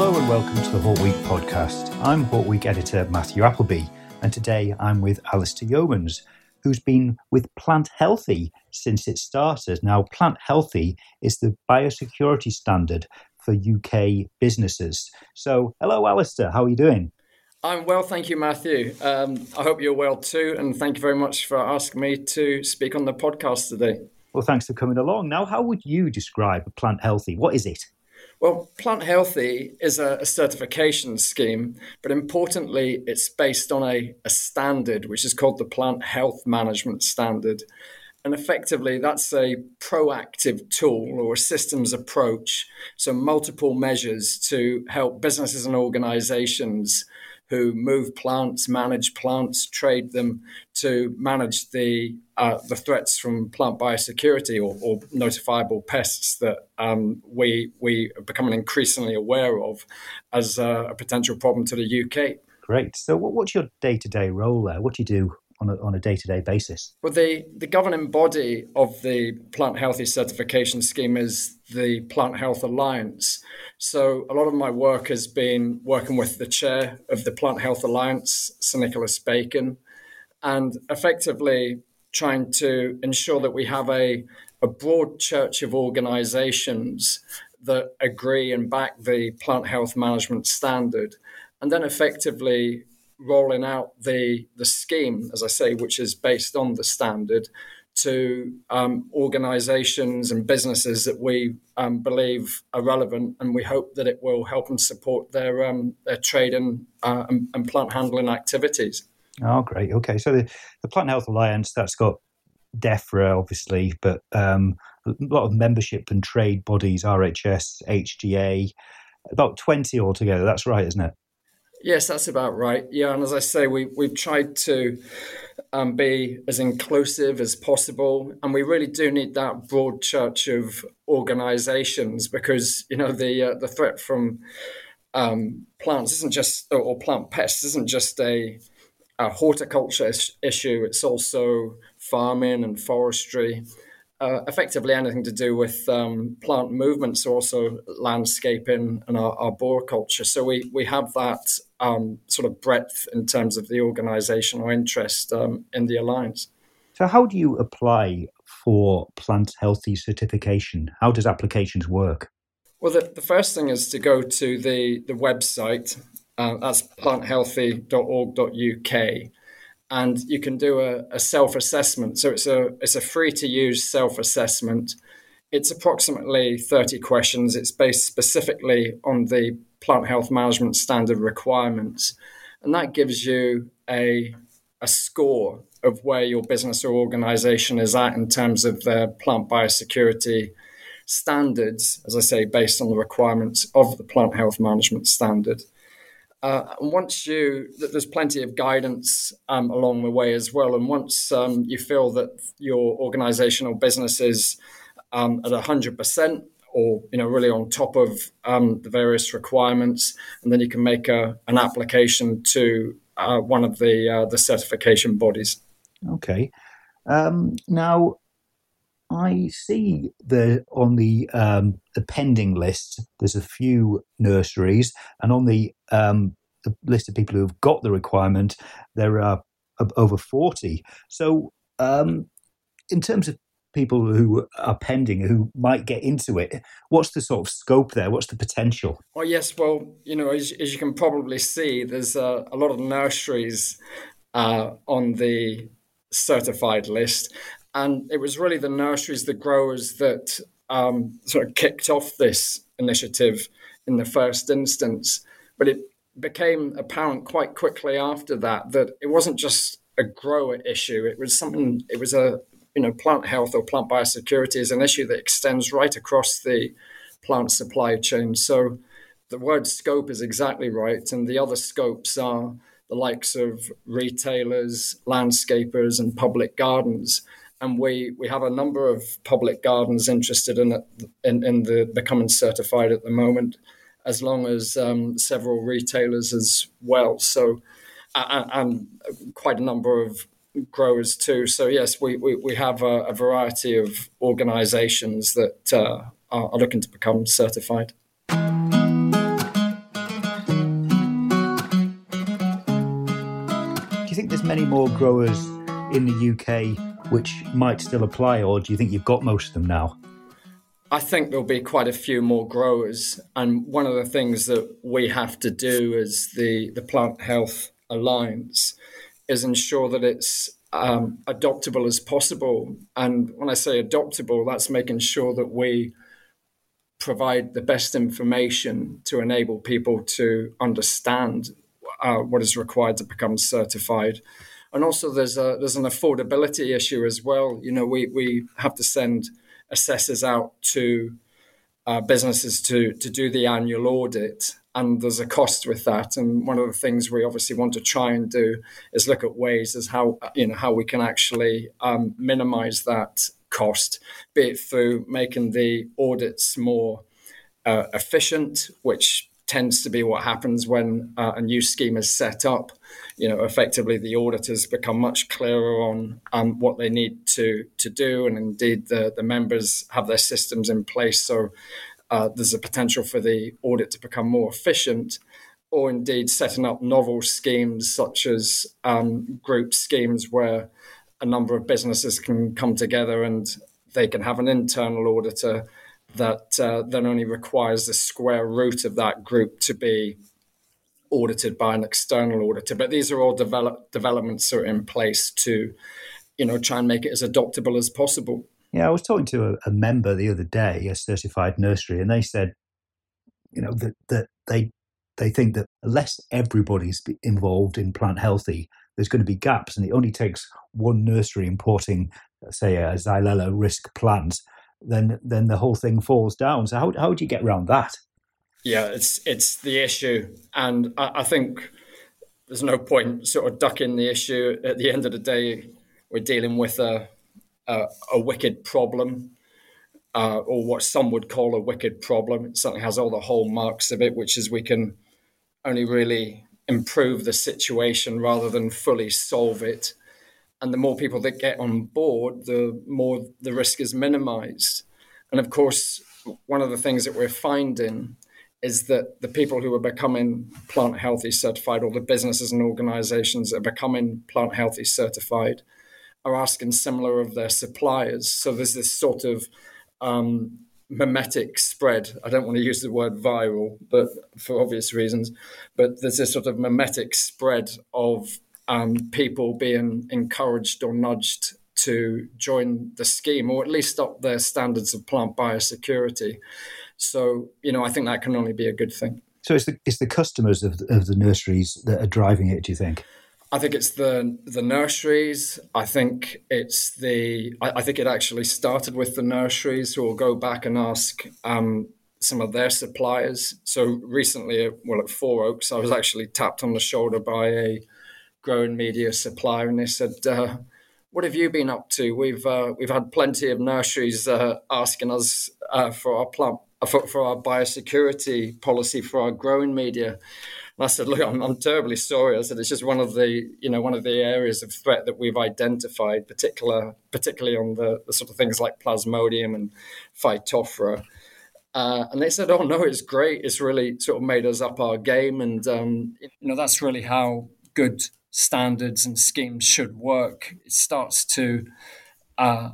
Hello and welcome to the Hort Week podcast. I'm Hort Week editor Matthew Appleby, and today I'm with Alistair Yeomans, who's been with Plant Healthy since it started. Now, Plant Healthy is the biosecurity standard for UK businesses. So, hello, Alistair. How are you doing? I'm well, thank you, Matthew. Um, I hope you're well too, and thank you very much for asking me to speak on the podcast today. Well, thanks for coming along. Now, how would you describe Plant Healthy? What is it? Well, Plant Healthy is a, a, certification scheme, but importantly, it's based on a, a standard which is called the Plant Health Management Standard. And effectively, that's a proactive tool or a systems approach. So, multiple measures to help businesses and organizations who move plants, manage plants, trade them to manage the uh, the threats from plant biosecurity or, or notifiable pests that um, we we are becoming increasingly aware of as a, a potential problem to the UK. Great. So, what's your day to day role there? What do you do on a, on a day-to-day basis? Well, the, the governing body of the Plant Healthy certification scheme is the Plant Health Alliance. So a lot of my work has been working with the chair of the Plant Health Alliance, Sir Nicholas Bacon, and effectively trying to ensure that we have a, a broad church of organizations that agree and back the plant health management standard and then effectively rolling out the the scheme, as I say, which is based on the standard, to um, organisations and businesses that we um, believe are relevant, and we hope that it will help and support their um, their trade and, uh, and, and plant handling activities. Oh, great. Okay, so the, the Plant Health Alliance that's got DEFRA, obviously, but um, a lot of membership and trade bodies, RHS, HTA, about 20 altogether. That's right, isn't it? Yes, that's about right. Yeah, and as I say, we we've tried to um, be as inclusive as possible, and we really do need that broad church of organisations because you know the uh, the threat from um, plants isn't just or plant pests isn't just a, a horticulture issue; it's also farming and forestry uh, effectively anything to do with um, plant movements, also landscaping and our, arboriculture. So we we have that um, sort of breadth in terms of the organisational interest um, in the alliance. So how do you apply for plant healthy certification? How does applications work? Well, the, the first thing is to go to the the website. Uh, that's planthealthy.org.uk and you can do a, a self assessment. So it's a it's a free to use self assessment. It's approximately 30 questions. It's based specifically on the plant health management standard requirements, and that gives you a a score of where your business or organization is at in terms of their plant biosecurity standards, as I say, based on the requirements of the plant health management standard. Uh, and once you, there's plenty of guidance um, along the way as well. And once um, you feel that your organization or business is um, at 100% or you know really on top of um, the various requirements, and then you can make a, an application to uh, one of the uh, the certification bodies. Okay. Um, now, I see the on the um, the pending list. There's a few nurseries, and on the um, the list of people who have got the requirement, there are over forty. So, um, in terms of people who are pending who might get into it what's the sort of scope there what's the potential well yes well you know as, as you can probably see there's a, a lot of nurseries uh, on the certified list and it was really the nurseries the growers that um, sort of kicked off this initiative in the first instance but it became apparent quite quickly after that that it wasn't just a grower issue it was something it was a you know, plant health or plant biosecurity is an issue that extends right across the plant supply chain. So the word scope is exactly right. And the other scopes are the likes of retailers, landscapers, and public gardens. And we, we have a number of public gardens interested in, in, in the becoming certified at the moment, as long as um, several retailers as well. So, and, quite a number of growers too. So yes, we we, we have a, a variety of organisations that uh, are looking to become certified. Do you think there's many more growers in the UK which might still apply, or do you think you've got most of them now? I think there'll be quite a few more growers, and one of the things that we have to do as the the Plant Health Alliance is ensure that it's um, adoptable as possible. And when I say adoptable, that's making sure that we provide the best information to enable people to understand uh, what is required to become certified. And also, there's a there's an affordability issue as well. You know, we we have to send assessors out to uh, businesses to to do the annual audit, and there's a cost with that. And one of the things we obviously want to try and do is look at ways as how you know how we can actually um, minimize that cost, be it through making the audits more uh, efficient, which tends to be what happens when uh, a new scheme is set up. You know, effectively, the auditors become much clearer on um, what they need to to do, and indeed, the the members have their systems in place. So uh, there's a potential for the audit to become more efficient, or indeed setting up novel schemes such as um, group schemes where a number of businesses can come together and they can have an internal auditor that uh, then only requires the square root of that group to be audited by an external auditor. But these are all develop, developments that are in place to, you know, try and make it as adoptable as possible. Yeah, I was talking to a, a member the other day, a certified nursery, and they said, you know, that that they they think that unless everybody's involved in plant healthy, there's going to be gaps, and it only takes one nursery importing, say, a Xylella risk plant, then then the whole thing falls down. So how how would you get around that? Yeah, it's it's the issue, and I, I think there's no point sort of ducking the issue. At the end of the day, we're dealing with a a, a wicked problem, uh, or what some would call a wicked problem. It certainly has all the hallmarks of it, which is we can only really improve the situation rather than fully solve it. And the more people that get on board, the more the risk is minimized. And of course, one of the things that we're finding is that the people who are becoming plant healthy certified, or the businesses and organizations that are becoming plant healthy certified, are asking similar of their suppliers. So there's this sort of um, mimetic spread. I don't want to use the word viral, but for obvious reasons. But there's this sort of mimetic spread of um, people being encouraged or nudged to join the scheme, or at least up their standards of plant biosecurity. So, you know, I think that can only be a good thing. So it's the, it's the customers of the, of the nurseries that are driving it, do you think? I think it's the the nurseries. I think it's the. I, I think it actually started with the nurseries who will go back and ask um, some of their suppliers. So recently, well, at Four Oaks, I was actually tapped on the shoulder by a growing media supplier, and they said, uh, what have you been up to? We've uh, we've had plenty of nurseries uh, asking us uh, for our plant uh, for, for, our biosecurity policy for our growing media. And I said, look, I'm, I'm, terribly sorry. I said it's just one of the you know one of the areas of threat that we've identified, particular particularly on the, the sort of things like plasmodium and phytophthora. Uh, and they said, "Oh no, it's great. It's really sort of made us up our game, and um, you know that's really how good standards and schemes should work, it starts to uh,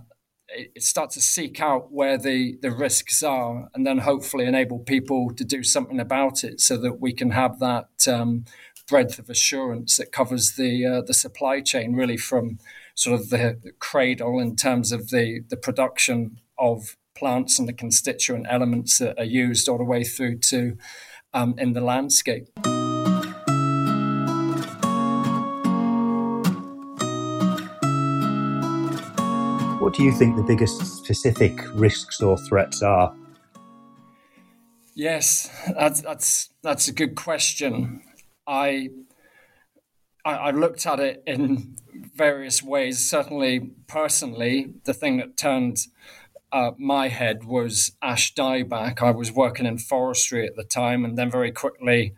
it starts to seek out where the, the risks are and then hopefully enable people to do something about it so that we can have that um, breadth of assurance that covers the uh, the supply chain really from sort of the cradle in terms of the the production of plants and the constituent elements that are used all the way through to um, in the landscape. What do you think the biggest specific risks or threats are? Yes, that's that's that's a good question. I I, I looked at it in various ways. Certainly, personally, the thing that turned uh, my head was ash dieback. I was working in forestry at the time, and then very quickly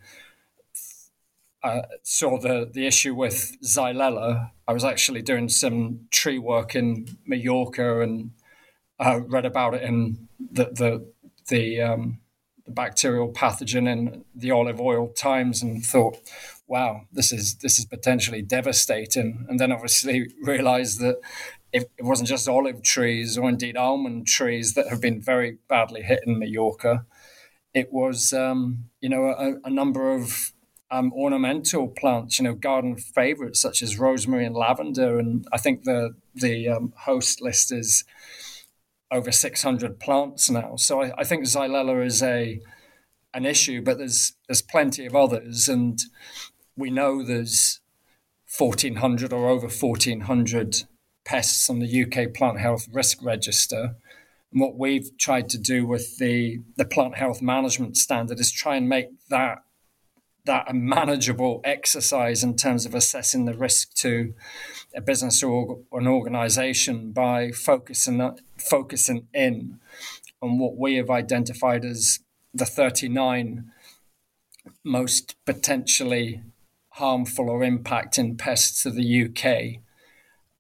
uh, saw the the issue with Xylella. I was actually doing some tree work in Mallorca and uh, read about it in the the the, um, the, bacterial pathogen in the olive oil times and thought, wow, this is this is potentially devastating. And then obviously realised that it, it wasn't just olive trees or indeed almond trees that have been very badly hit in Mallorca. It was, um, you know, a, a number of um, ornamental plants, you know, garden favorites such as rosemary and lavender. And I think the the um, host list is over 600 plants now. So I, I, think Xylella is a an issue, but there's there's plenty of others, and we know there's 1,400 or over 1,400 pests on the UK Plant Health Risk Register. And what we've tried to do with the, the plant health management standard is try and make that that a manageable exercise in terms of assessing the risk to a business or an organization by focusing focusing in on what we have identified as the 39 most potentially harmful or impacting pests to the UK.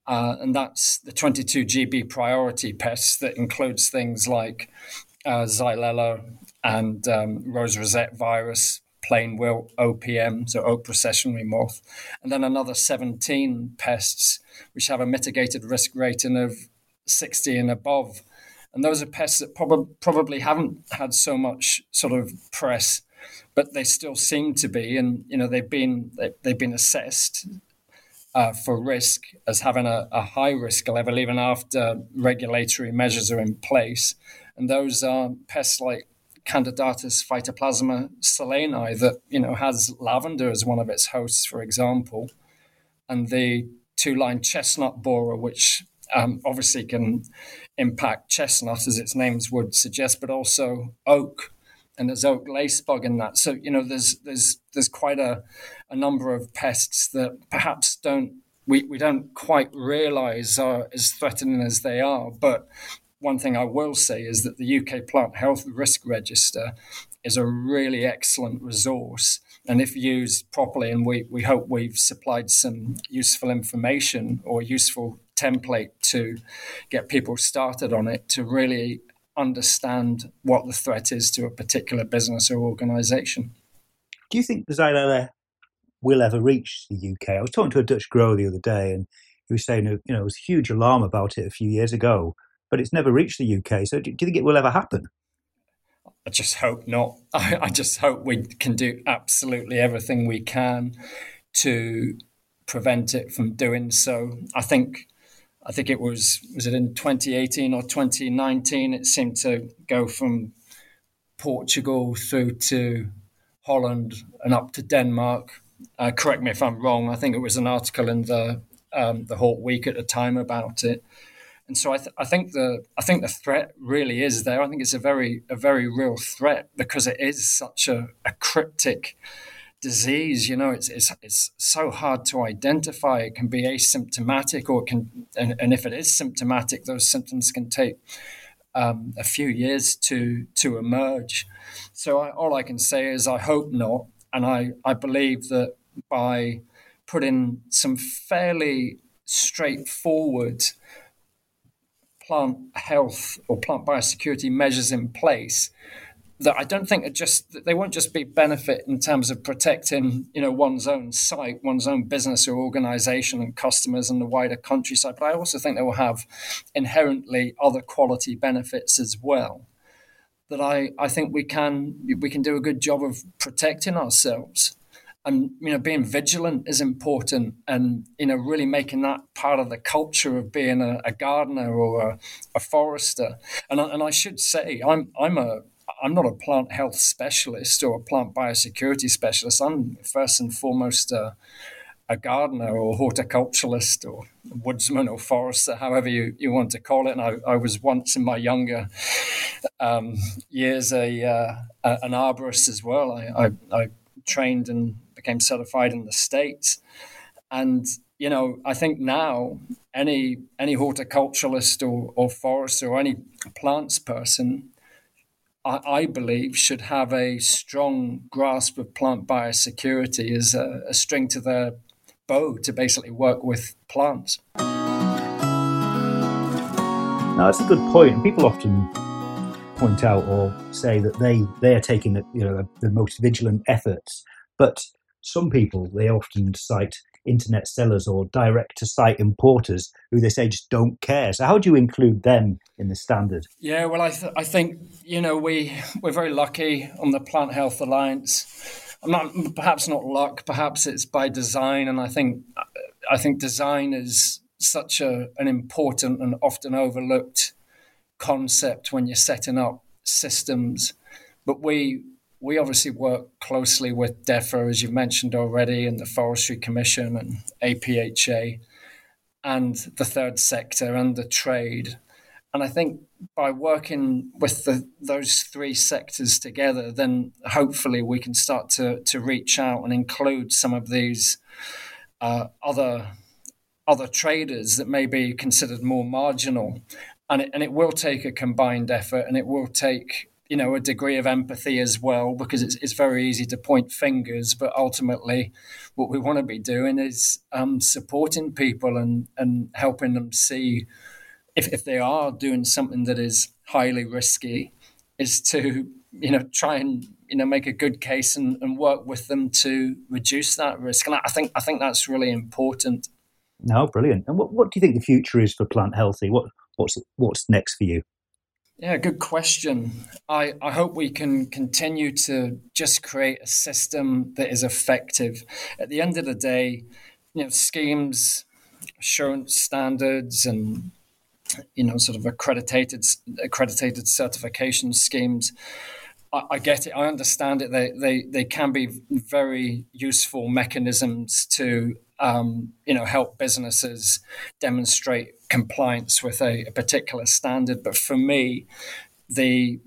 Uh, and that's the 22 GB priority pests that includes things like uh, Xylella and um, rose rosette virus, plane wilt OPM, so oak processionary moth, and then another 17 pests which have a mitigated risk rating of 60 and above. And those are pests that prob- probably haven't had so much sort of press, but they still seem to be, and you know they've been they, they've been assessed uh, for risk as having a, a, high risk level even after regulatory measures are in place. And those are pests like Candidatus phytoplasma solani that you know has lavender as one of its hosts, for example, and the two-line chestnut borer, which um, obviously can impact chestnut as its names would suggest, but also oak, and there's oak lace bug in that. So you know there's there's there's quite a, a number of pests that perhaps don't we, we don't quite realize are as threatening as they are, but one thing I will say is that the UK Plant Health Risk Register is a really excellent resource. And if used properly, and we, we hope we've supplied some useful information or useful template to get people started on it to really understand what the threat is to a particular business or organization. Do you think the Xylella will ever reach the UK? I was talking to a Dutch grower the other day and he was saying, you know, there was huge alarm about it a few years ago but it's never reached the UK. So do, do you think it will ever happen? I just hope not. I, I just hope we can do absolutely everything we can to prevent it from doing so. I think I think it was was it in 2018 or 2019 it seemed to go from Portugal through to Holland and up to Denmark. Uh, correct me if I'm wrong. I think it was an article in the um, the Hort Week at the time about it. And so I, th- I think the I think the threat really is there. I think it's a very a very real threat because it is such a, a cryptic disease. You know, it's it's it's so hard to identify. It can be asymptomatic, or can, and, and if it is symptomatic, those symptoms can take um, a few years to to emerge. So I, all I can say is I hope not, and I I believe that by putting some fairly straightforward plant health or plant biosecurity measures in place that I don't think are just they won't just be benefit in terms of protecting you know one's own site, one's own business or organization and customers and the wider countryside, but I also think they will have inherently other quality benefits as well. That I, I think we can we can do a good job of protecting ourselves. And you know, being vigilant is important, and you know, really making that part of the culture of being a, a gardener or a, a forester. And I, and I should say, I'm I'm a I'm not a plant health specialist or a plant biosecurity specialist. I'm first and foremost a, a gardener or horticulturalist or woodsman or forester, however you, you want to call it. And I, I was once in my younger um, years a, uh, an arborist as well. I, I, I, trained and became certified in the States. And, you know, I think now any any horticulturalist or, or forester or any plants person I, I believe, should have a strong grasp of plant biosecurity as a, a string to their bow to basically work with plants. Now, that's a good point. People often point out or say that they, they are taking the, you know, the most vigilant efforts, but some people they often cite internet sellers or direct to site importers who they say just don't care. So how do you include them in the standard? Yeah, well, I, th- I think you know we we're very lucky on the Plant Health Alliance. I'm not perhaps not luck, perhaps it's by design, and I think I think design is such a an important and often overlooked concept when you're setting up systems. But we we obviously work closely with DEFRA, as you've mentioned already, and the Forestry Commission and APHA, and the third sector and the trade. And I think by working with the, those three sectors together, then hopefully we can start to, to reach out and include some of these uh, other other traders that may be considered more marginal. And it, and it will take a combined effort and it will take you know a degree of empathy as well because it's, it's very easy to point fingers but ultimately what we want to be doing is um, supporting people and and helping them see if, if they are doing something that is highly risky is to you know try and you know make a good case and, and work with them to reduce that risk. And I think I think that's really important. No brilliant. And what, what do you think the future is for plant healthy? What what's what's next for you yeah, good question. I, I hope we can continue to just create a system that is effective. At the end of the day, you know, schemes, assurance standards, and you know, sort of accredited accredited certification schemes. I, I get it. I understand it. They, they they can be very useful mechanisms to um, you know help businesses demonstrate compliance with a, a particular standard. But for me, the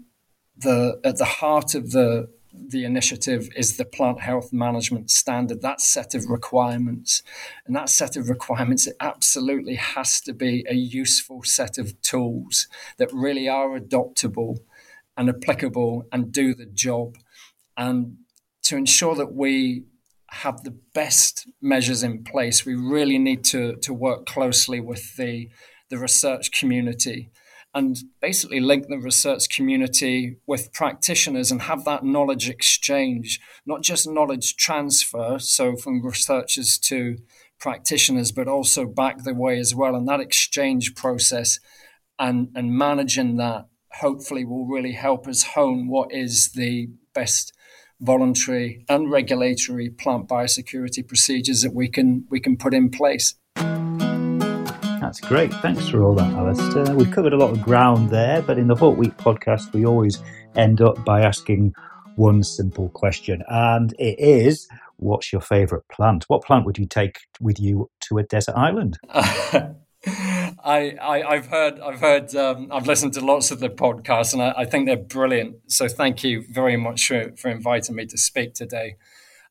the at the heart of the the initiative is the plant health management standard that set of requirements and that set of requirements it absolutely has to be a useful set of tools that really are adoptable and applicable and do the job and to ensure that we have the best measures in place, we really need to, to work closely with the, the research community and basically link the research community with practitioners and have that knowledge exchange, not just knowledge transfer, so from researchers to practitioners, but also back the way as well. And that exchange process and, and managing that hopefully will really help us hone what is the best voluntary and regulatory plant biosecurity procedures that we can we can put in place. That's great. Thanks for all that, Alistair. We've covered a lot of ground there, but in the Hort Week podcast, we always end up by asking one simple question, and it is what's your favourite plant? What plant would you take with you to a desert island? I, I have heard I've heard um, I've listened to lots of the podcasts and I, I, think they're brilliant. So thank you very much for, for inviting me to speak today.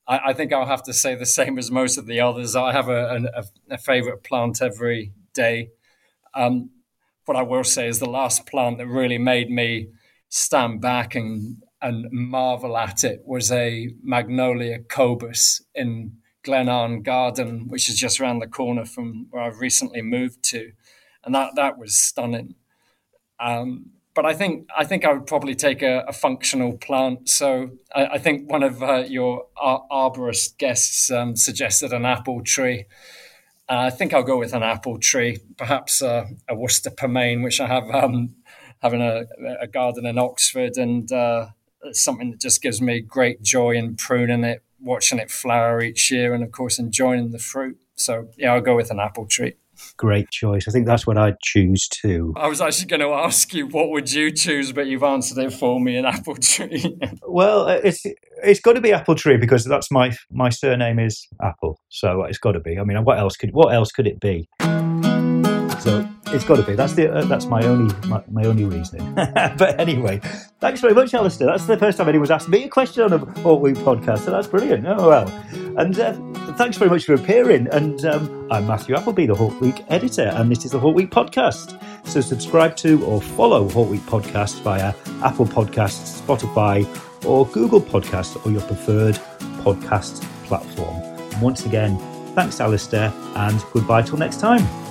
I, I, think I'll have to say the same as most of the others. I have a, a, a favorite plant every day. Um, what I will say is the last plant that really made me stand back and and marvel at it was a Magnolia kobus in Glenarn Garden, which is just around the corner from where I've recently moved to, and that that was stunning. Um, but I think I think I would probably take a, a functional plant. So I, I think one of uh, your ar- arborist guests um, suggested an apple tree. Uh, I think I'll go with an apple tree, perhaps uh, a Worcester pearmain, which I have um, having a, a, garden in Oxford, and uh, something that just gives me great joy in pruning it, watching it flower each year, and of course enjoying the fruit. So yeah, I'll go with an apple tree. Great choice. I think that's what I'd choose too. I was actually going to ask you what would you choose, but you've answered it for me. An apple tree. well, uh, it's it's got to be apple tree because that's my my surname is Apple, so it's got to be. I mean, what else could what else could it be? So it's got to be. That's the uh, that's my only my, my only reasoning. but anyway, thanks very much, Alistair. That's the first time anyone's asked me a question on a Hort Week podcast, so that's brilliant. Oh well, and uh, thanks very much for appearing. And um, I'm Matthew Appleby, the Hort Week editor, and this is the Hort Week podcast. So subscribe to or follow Hort Week podcast via Apple Podcasts, Spotify, or Google Podcasts, or your preferred podcast platform. And once again, thanks, Alistair, and goodbye till next time.